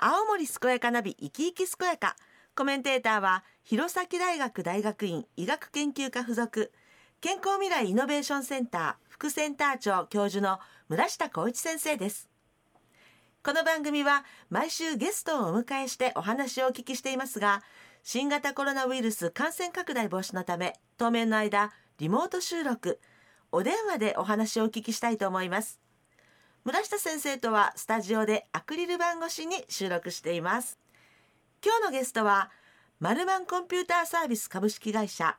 青森健やかナビ生き生き健やか。コメンテーターは弘前大学大学院医学研究科附属。健康未来イノベーションセンター副センター長教授の村下光一先生です。この番組は毎週ゲストをお迎えしてお話をお聞きしていますが新型コロナウイルス感染拡大防止のため当面の間リモート収録お電話でお話をお聞きしたいと思います。村下先生とはスタジオでアクリル板越しに収録しています。今日のゲストはマルマンコンピューターサービス株式会社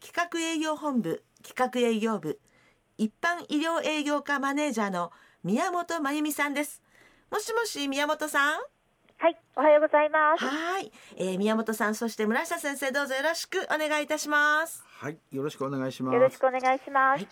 企画営業本部企画営業部一般医療営業課マネージャーの宮本真由美さんです。もしもし宮本さん？はい、おはようございます。はい、えー、宮本さんそして村下先生どうぞよろしくお願いいたしますはい、よろしくお願いします。よろしくお願いします。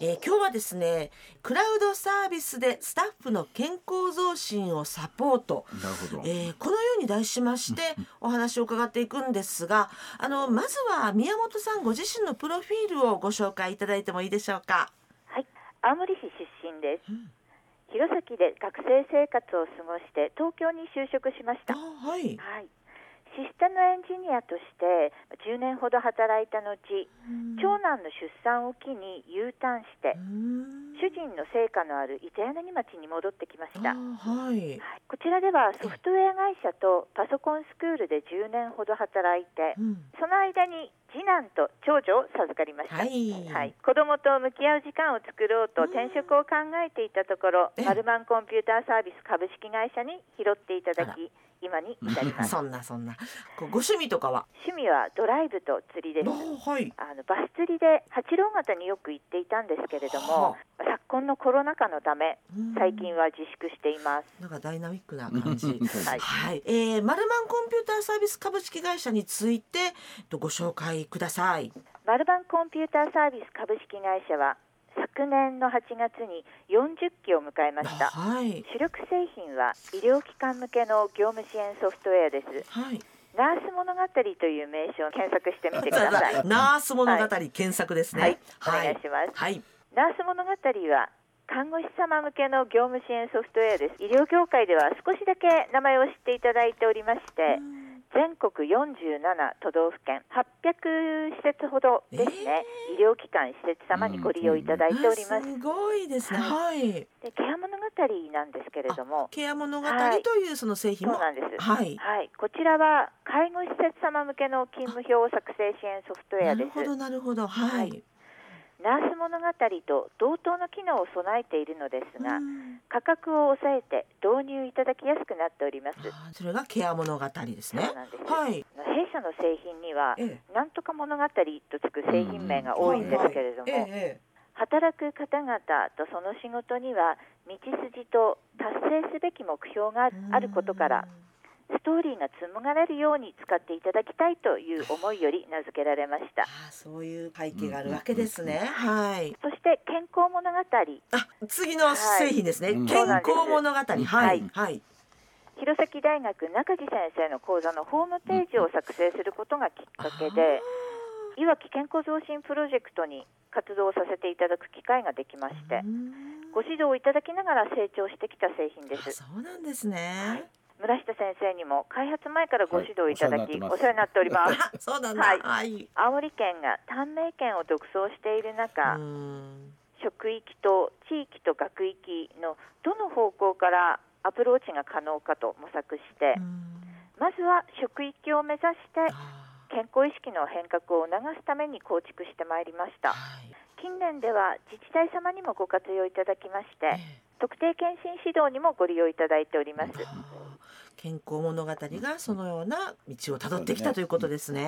えー今日はですねクラウドサービスでスタッフの健康増進をサポートなるほど。えーこのように題しましてお話を伺っていくんですがあのまずは宮本さんご自身のプロフィールをご紹介いただいてもいいでしょうか？はい、青森市出身です。弘前で学生生活を過ごして東京に就職しましあた。はい。はい。システムエンジニアとして10年ほど働いた後、長男の出産を機に U ターンしてう、ん主人の成果のある糸柳町に戻ってきました。あはい。はいこちらではソフトウェア会社とパソコンスクールで10年ほど働いて、うんその間に次男と長女を授かりました。はい。はい、子供と向き合う時間を作ろうと転職を考えていたところ、ええマルマンコンピューターサービス株式会社に拾っていただき、今に至ります。そんなそんな。こうご趣味とかは？趣味はドライブと釣りです。あはい。あのバス釣りで八郎潟によく行っていたんですけれども、は昨今のコロナ禍のためうん最近は自粛しています。なんかダイナミックな感じ。はいはい、えー、マルマンコンピューターサービス株式会社についてとご紹介ください。マルバンコンピューターサービス株式会社は昨年の8月に40期を迎えました。はい。主力製品は医療機関向けの業務支援ソフトウェアです。はい。ナース物語という名称を検索してみてください。ナース物語、検索ですね。はいお願いしますはい。ナース物語は看護師様向けの業務支援ソフトウェアです。医療業界では少しだけ名前を知っていただいておりまして、全国47都道府県800施設ほどですね、医療機関施設様にご利用いただいております。あすごいですね。はい。でケア物語なんですけれども、ケア物語はいというその製品も？そうなんです。はい。はい、こちらは介護施設様向けの勤務表を作成支援ソフトウェアです。なるほどなるほど。ははいい。ナース物語と同等の機能を備えているのですが、うん。価格を抑えて導入いただきやすくなっております。あそれがケア物語ですね。はい。弊社の製品には、ええ。なんとか物語とつく製品名が多いんですけれども、えええ。働く方々とその仕事には道筋と達成すべき目標がえあることから、ストーリーが紡がれるように使っていただきたいという思いより名付けられましたあ。そういう背景があるわけですね。はい。そして健康物語、あ、次の製品ですね。はい健康物語。はい。はいはい。弘前大学中地先生の講座のホームページを作成することがきっかけで、いわき健康増進プロジェクトに活動させていただく機会ができまして、ご指導をいただきながら成長してきた製品であす。そうなんですね。村下先生にも開発前からご指導いただき、はいお世話になっております。あ、そうなんだ。はい。はい。青森県が短命県を独走している中、うん。職域と地域と学域のどの方向からアプローチが可能かと模索して、うん。まずは職域を目指してあ健康意識の変革を促すために構築してまいりました。はい。近年では自治体様にもご活用いただきましてえ特定健診指導にもご利用いただいております健康物語がそのような道をたどってきたということですね。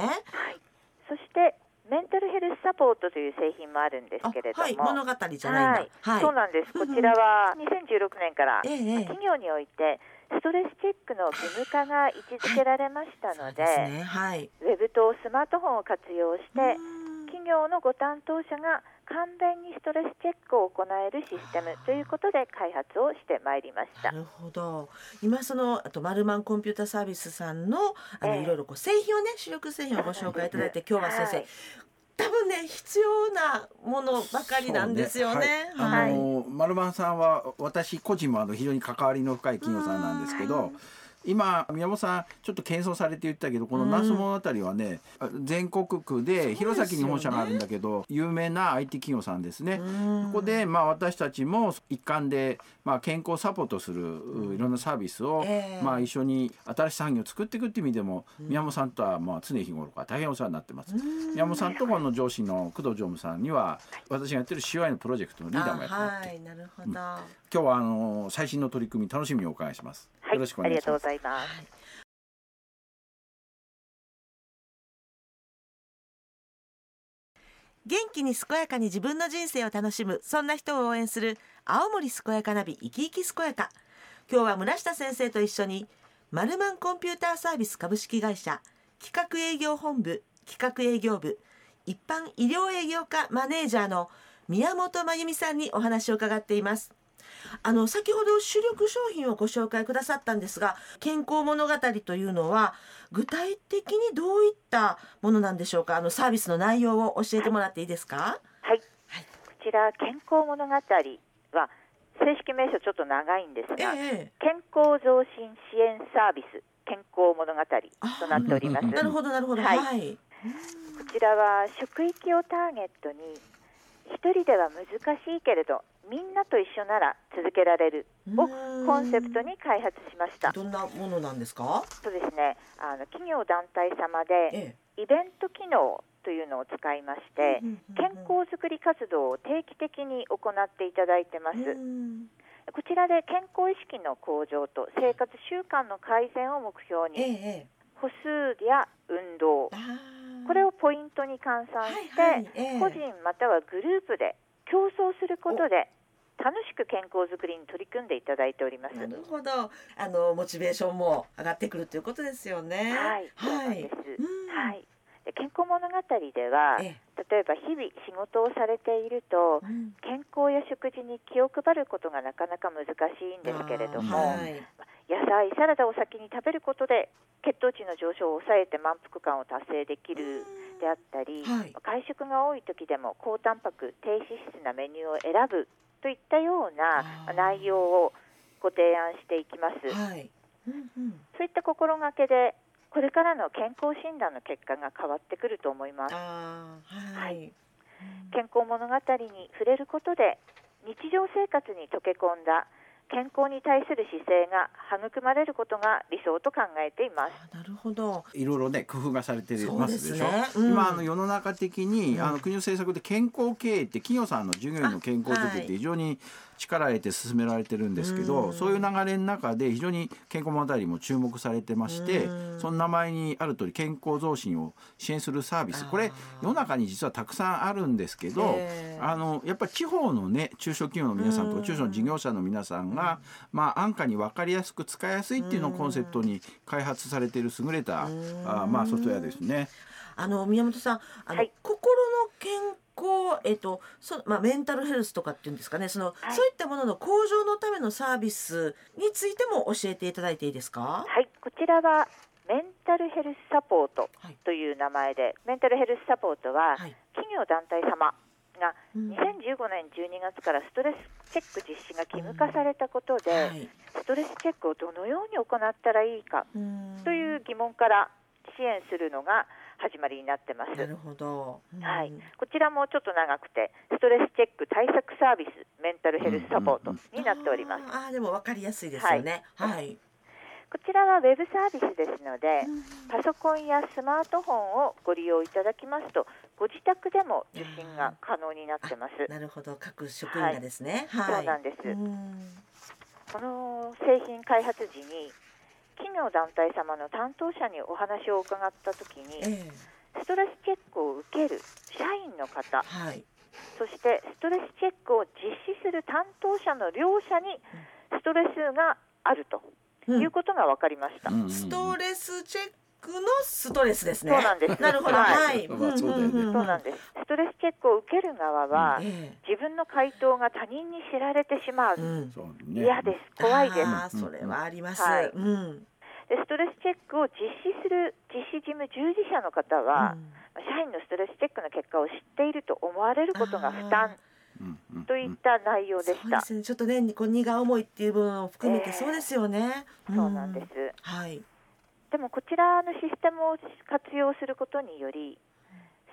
そしてメンタルヘルスサポートという製品もあるんですあけれども、はい、物語じゃないんだ。はい。そうなんです。こちらは2016年からええええ。企業においてストレスチェックの義務化が位置づけられましたので,、そうですね。はい。ウェブとスマートフォンを活用して、うん企業のご担当者が簡便にストレスチェックを行えるシステムということで開発をしてまいりましたな。るほど。今そのあとマルマンコンピュータサービスさんのあの、ええいろいろこう製品をね主力製品をご紹介いただいて今日は先生、はい多分ね必要なものばかりなんですよね。そうはい。あのマルマンさんは私個人もあの非常に関わりの深い企業さんなんですけど、今宮本さんちょっと謙遜されて言ったけどこの「那須物語」はね、全国区で弘前に本社があるんだけど、有名な IT 企業さんですね。ここでまあ私たちも一環でまあ健康サポートするいろんなサービスを、まあ一緒に新しい産業を作っていくっていう意味でも、宮本さんとはまあ常日頃から大変お世話になってます。宮本さんとこの上司の工藤常務さんには私がやってる CY のプロジェクトのリーダーもやってもらって、はい、なるほど、うん、今日はあの最新の取り組み楽しみにお伺いします。はい、よろしくお願いします。ありがとうございます。元気に健やかに自分の人生を楽しむそんな人を応援する青森健やかナビ生き生き健やか今日は村下先生と一緒にマルマンコンピューターサービス株式会社企画営業本部企画営業部一般医療営業課マネージャーの宮本真由美さんにお話を伺っていますあの先ほど主力商品をご紹介くださったんですが健康物語というのは具体的にどういったものなんでしょうか？あのサービスの内容を教えてもらっていいですか？はい、はい、こちら健康物語は正式名称ちょっと長いんですが、ええ、健康増進支援サービス健康物語となっております。なるほどなるほど。はい。はい、こちらは職域をターゲットに一人では難しいけれどみんなと一緒なら続けられるをコンセプトに開発しました。どんなものなんですか？そうですね。あの企業団体様で、イベント機能というのを使いまして、健康づくり活動を定期的に行っていただいてます。こちらで健康意識の向上と生活習慣の改善を目標に、歩数や運動これをポイントに換算して、はいはいえー、個人またはグループで競争することで楽しく健康づくりに取り組んでいただいております。なるほど、あのモチベーションも上がってくるということですよね。はい、はい、そうです。はい。で健康物語では、例えば日々仕事をされていると、うん、健康や食事に気を配ることがなかなか難しいんですけれども、はい、野菜サラダを先に食べることで血糖値の上昇を抑えて満腹感を達成できるであったり、はい、会食が多い時でも高タンパク低脂質なメニューを選ぶといったような内容をご提案していきます。はい。うんうん、そういった心がけでこれからの健康診断の結果が変わってくると思います。はい、はい、健康物語に触れることで日常生活に溶け込んだ健康に対する姿勢が育まれることが理想と考えています。なるほど。いろいろね工夫がされてますでしょ。ねうん、今あの世の中的に、うん、あの国の政策で健康経営って企業さんの従業員の健康づくりって非常に力を得て進められてるんですけど、そういう流れの中で非常に健康物語も注目されてまして、その名前にある通り健康増進を支援するサービス。これ世の中に実はたくさんあるんですけどあのやっぱり地方のね中小企業の皆さんとか中小の事業者の皆さんが、まあ、安価に分かりやすく使いやすいっていうのをコンセプトに開発されている優れたあ、まあ、ソフトウェアですね。あの宮本さんあの、はい、心の健康えっ、とそまあメンタルヘルスとかっていうんですかね。その、はい、そういったものの向上のためのサービスについても教えていただいていいですか？はい。こちらはメンタルヘルスサポートという名前で、はい、メンタルヘルスサポートは、企業団体様が2015年12月からストレスチェック実施が義務化されたことで、はい、ストレスチェックをどのように行ったらいいかという疑問から支援するのが始まりになってます。なるほど、はい。こちらもちょっと長くて、ストレスチェック対策サービスメンタルヘルスサポートになっております。ああでもわかりやすいですよね。はい、はいこちらはウェブサービスですので、パソコンやスマートフォンをご利用いただきますと、ご自宅でも受診が可能になってます。なるほど、各職員がですね。はい、そうなんです。この製品開発時に企業団体様の担当者にお話を伺ったときに、えー、ストレスチェックを受ける社員の方、はい、そしてストレスチェックを実施する担当者の両者にストレスがあるということが分かりました。うんうん、ストレスチェックのストレスですね。そうなんです。なるほど。はい。そうなんです。ストレスチェックを受ける側は、自分の回答が他人に知られてしまう。嫌です。怖いです。それはあります。はい。でストレスチェックを実施する実施事務従事者の方は、社員のストレスチェックの結果を知っていると思われることが負担といった内容でした。うん。うん、ね、ちょっとね、こう荷が重いっていう部分を含めてそうですよね。えー、そうなん。です。はい。でもこちらのシステムを活用することにより、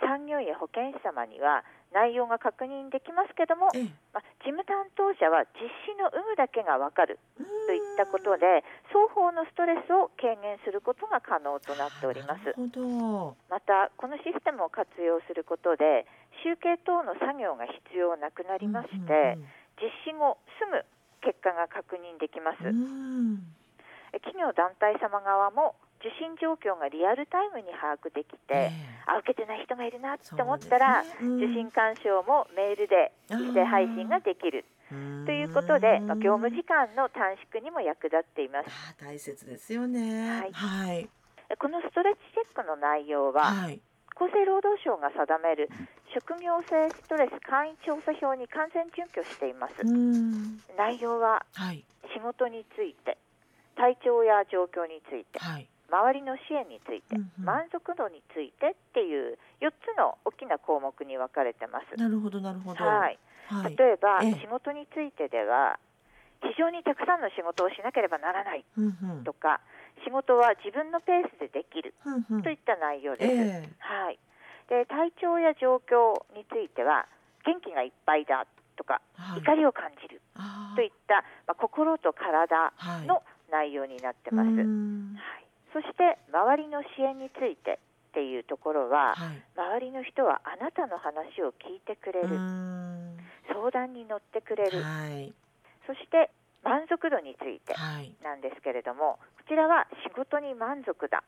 産業医や保健師様には内容が確認できますけども、ええ、まあ、事務担当者は実施の有無だけが分かるといったことで双方のストレスを軽減することが可能となっております。またこのシステムを活用することで集計等の作業が必要なくなりまして、実施後すぐ結果が確認できます。企業団体様側も受診状況がリアルタイムに把握できて、えー、あ受けてない人がいるなって思ったら、ねうん、受診勧奨もメールで一斉配信ができる。ということで、まあ、業務時間の短縮にも役立っています。大切ですよね。はい。はい、このストレッチチェックの内容は、はい、厚生労働省が定める職業性ストレス簡易調査票に完全準拠しています。内容は、はい、仕事について、体調や状況について、はい、周りの支援について、うんうん、満足度についてっていう4つの大きな項目に分かれてます。なるほどなるほど。はい。はい、例えば、仕事についてでは非常にたくさんの仕事をしなければならないとか、うんうん、仕事は自分のペースでできるといった内容です。うんうん、はい。で体調や状況については元気がいっぱいだとか、はい、怒りを感じるといった、まあ、心と体の内容になってます。はいそして周りの支援についてっていうところは、はい、周りの人はあなたの話を聞いてくれる。相談に乗ってくれる、はい、そして満足度についてなんですけれども、こちらは仕事に満足だ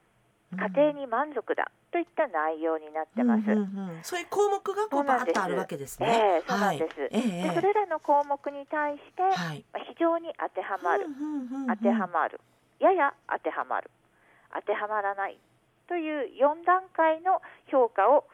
家庭に満足だといった内容になってます。うんうんうん、そういう項目がこうバーッとあるわけですね。えー、そうなんです。はい、でそれらの項目に対して、はい、非常に当てはまる、当てはまる、やや当てはまる、当てはまらないという4段階の評価を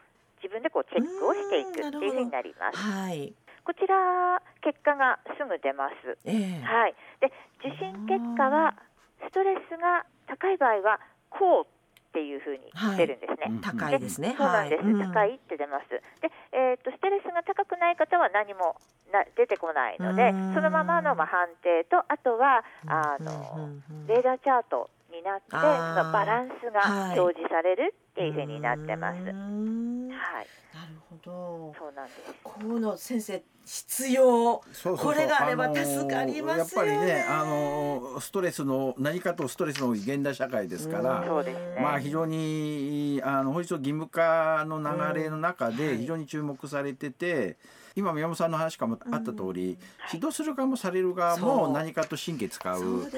自分でこうチェックをしていくっていうふうになります。はい、こちら結果がすぐ出ます。えー、はい。で受診結果はストレスが高い場合はこうっていうふうに出るんですね。はい、高いですね。そうなんです、はい、高いって出ます。で、えー、っとストレスが高くない方は何もな出てこないので、そのままのまあ判定とあとはあのレーダーチャートになってそのバランスが表示されるっていうふうになってます。はい。なるほど。そうなんです。この先生必要これがあれば助かります、ね、やっぱりねあのストレスの何かとストレスの現代社会ですから、そうですね、まあ非常にあの法律義務化の流れの中で非常に注目されてて。今宮本さんの話かもあった通り、指導する側もされる側も何かと神経使う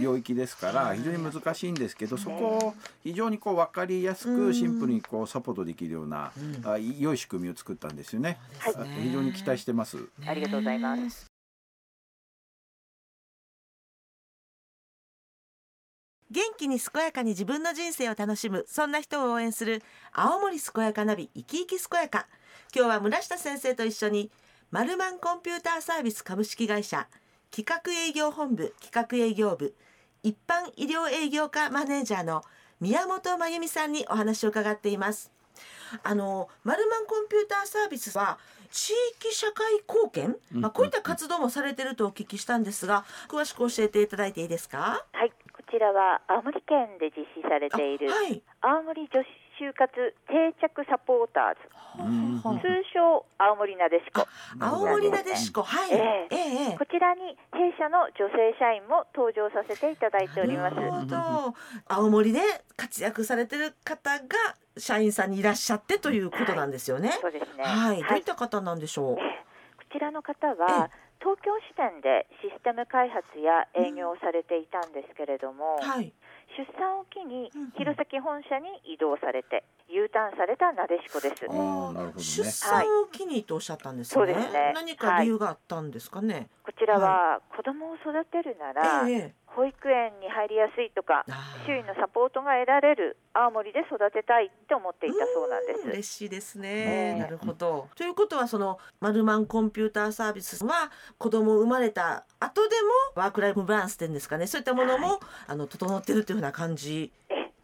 領域ですから非常に難しいんですけど、そこを非常にこう分かりやすくシンプルにこうサポートできるような、あ良い仕組みを作ったんですよね。非常に期待してます。ありがとうございます。元気に健やかに自分の人生を楽しむそんな人を応援する青森健やかナビ生き生き健やか今日は村下先生と一緒にマルマンコンピューターサービス株式会社企画営業本部企画営業部一般医療営業課マネージャーの宮本真由美さんにお話を伺っています。あのマルマンコンピューターサービスは地域社会貢献、まあ、こういった活動もされてるとお聞きしたんですが詳しく教えていただいていいですか？はいこちらは青森県で実施されている、はい、青森女子就活定着サポーターズ。通称青森なでしこ。青森なでしこ。はい、えー、えー、こちらに弊社の女性社員も登場させていただいております。青森で活躍されてる方が社員さんにいらっしゃってということなんですよね、はい、そうですね。はい、どういった方なんでしょう、こちらの方は東京支店でシステム開発や営業をされていたんですけれども、うんはい、出産を機に弘前本社に移動されて U ターンされたなでしこです。ね、出産を機にとおっしゃったんですね。はい、そうですね。何か理由があったんですかね。はい、こちらは子供を育てるなら、ええ、保育園に入りやすいとか周囲のサポートが得られる青森で育てたいって思っていたそうなんです。嬉しいですね、えー、なるほど。ということはそのマルマンコンピューターサービスは子供生まれた後でもワークライフバランスっていうんですかね。そういったものも、はい、あの整ってるというふうな感じ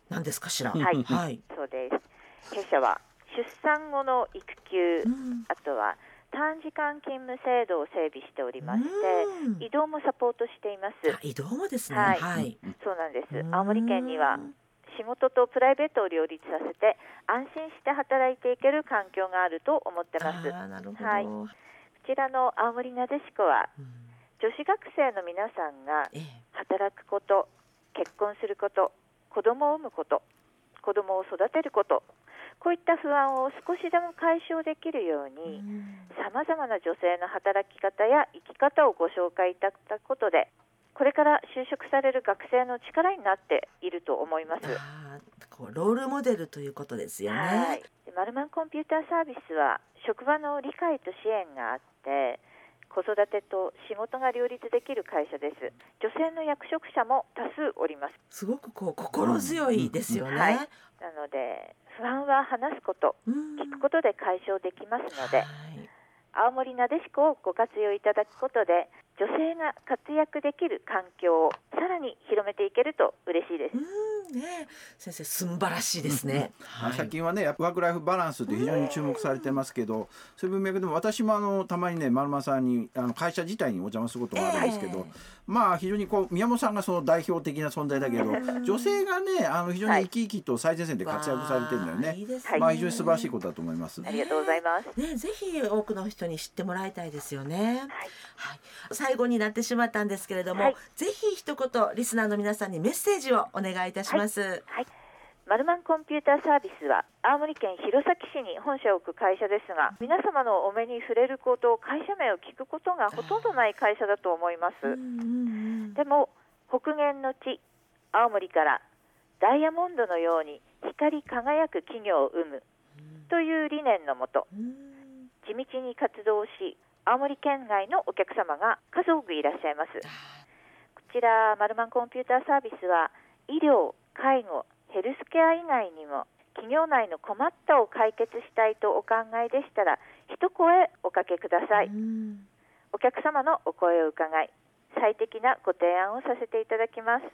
なんですかしら？はい、はい、そうです。弊社は出産後の育休、うん、あとは短時間勤務制度を整備しておりまして、移動もサポートしています。移動もですね。はい、はい、そうなんです。青森県には仕事とプライベートを両立させて安心して働いていける環境があると思ってます。はい。こちらの青森なでしこは、女子学生の皆さんが働くこと、結婚すること、子供を産むこと、子供を育てること、こういった不安を少しでも解消できるようにさまざまな女性の働き方や生き方をご紹介いただいたことでこれから就職される学生の力になっていると思います。こうロールモデルということですよね。はい、マルマンコンピューターサービスは職場の理解と支援があって子育てと仕事が両立できる会社です。女性の役職者も多数おります。すごくこう心強いですよね、うん。はい、なので不安は話すこと、聞くことで解消できますので、はい。青森なでしこをご活用いただくことで女性が活躍できる環境をさらに広めていけると嬉しいです。ね、先生素晴らしいですね。はい、最近はねワークライフバランスって非常に注目されてますけど、そういう文脈でも私もあのたまにね丸間さんにあの会社自体にお邪魔することもあるんですけど、えー、まあ非常にこう宮本さんがその代表的な存在だけど、女性がねあの非常に生き生きと最前線で活躍されてるんだよね。はい、まあ非常に素晴らしいことだと思います。ありがとうございます。ねぜひ多くの人に知ってもらいたいですよね。はい、はい、最後になってしまったんですけれども、はい、ぜひ一言リスナーの皆さんにメッセージをお願いいたします。はい。マルマンコンピューターサービスは青森県弘前市に本社を置く会社ですが皆様のお目に触れること会社名を聞くことがほとんどない会社だと思います。でも北限の地青森からダイヤモンドのように光り輝く企業を生むという理念のもと地道に活動し青森県外のお客様が数多くいらっしゃいます。こちらマルマンコンピューターサービスは医療介護ヘルスケア以外にも企業内の困ったを解決したいとお考えでしたら一声おかけください。お客様のお声を伺い最適なご提案をさせていただきます。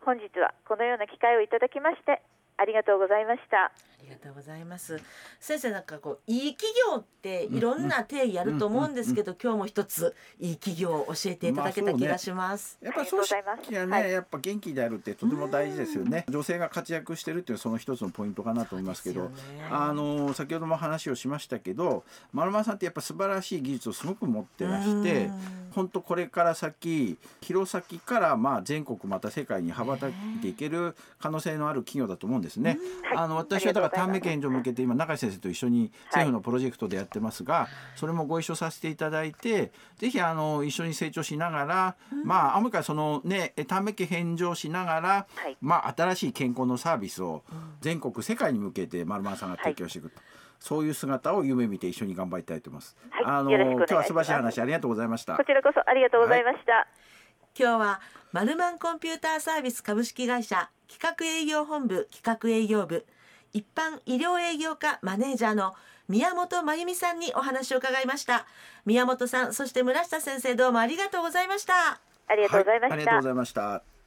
本日はこのような機会をいただきましてありがとうございました。ありがとうございます。先生なんかこういい企業っていろんな定義あると思うんですけど、今日も一ついい企業を教えていただけた気がします。まあね、やっぱ組織はね、はい、やっぱ元気であるってとても大事ですよね。女性が活躍してるっていうその一つのポイントかなと思いますけど、ね、あの先ほども話をしましたけど、丸間さんってやっぱ素晴らしい技術をすごく持ってらして、本当これから先弘前からまあ全国また世界に羽ばたいていける可能性のある企業だと思うんですね。あの私はだから短命検除向けて今中井先生と一緒に政府のプロジェクトでやってますが、それもご一緒させていただいてぜひあの一緒に成長しながら、まあ青森からそのね短命検返上しながら、まあ新しい健康のサービスを全国世界に向けて丸丸さんが提供していくと。そういう姿を夢見て一緒に頑張りたいと思います。はい、あの今日は素晴らしい話ありがとうございました。こちらこそありがとうございました。はい、今日はマルマンコンピューターサービス株式会社企画営業本部企画営業部一般医療営業課マネージャーの宮本真由美さんにお話を伺いました。宮本さんそして村下先生どうもありがとうございました。ありがとうございました、はい、ありがとうございました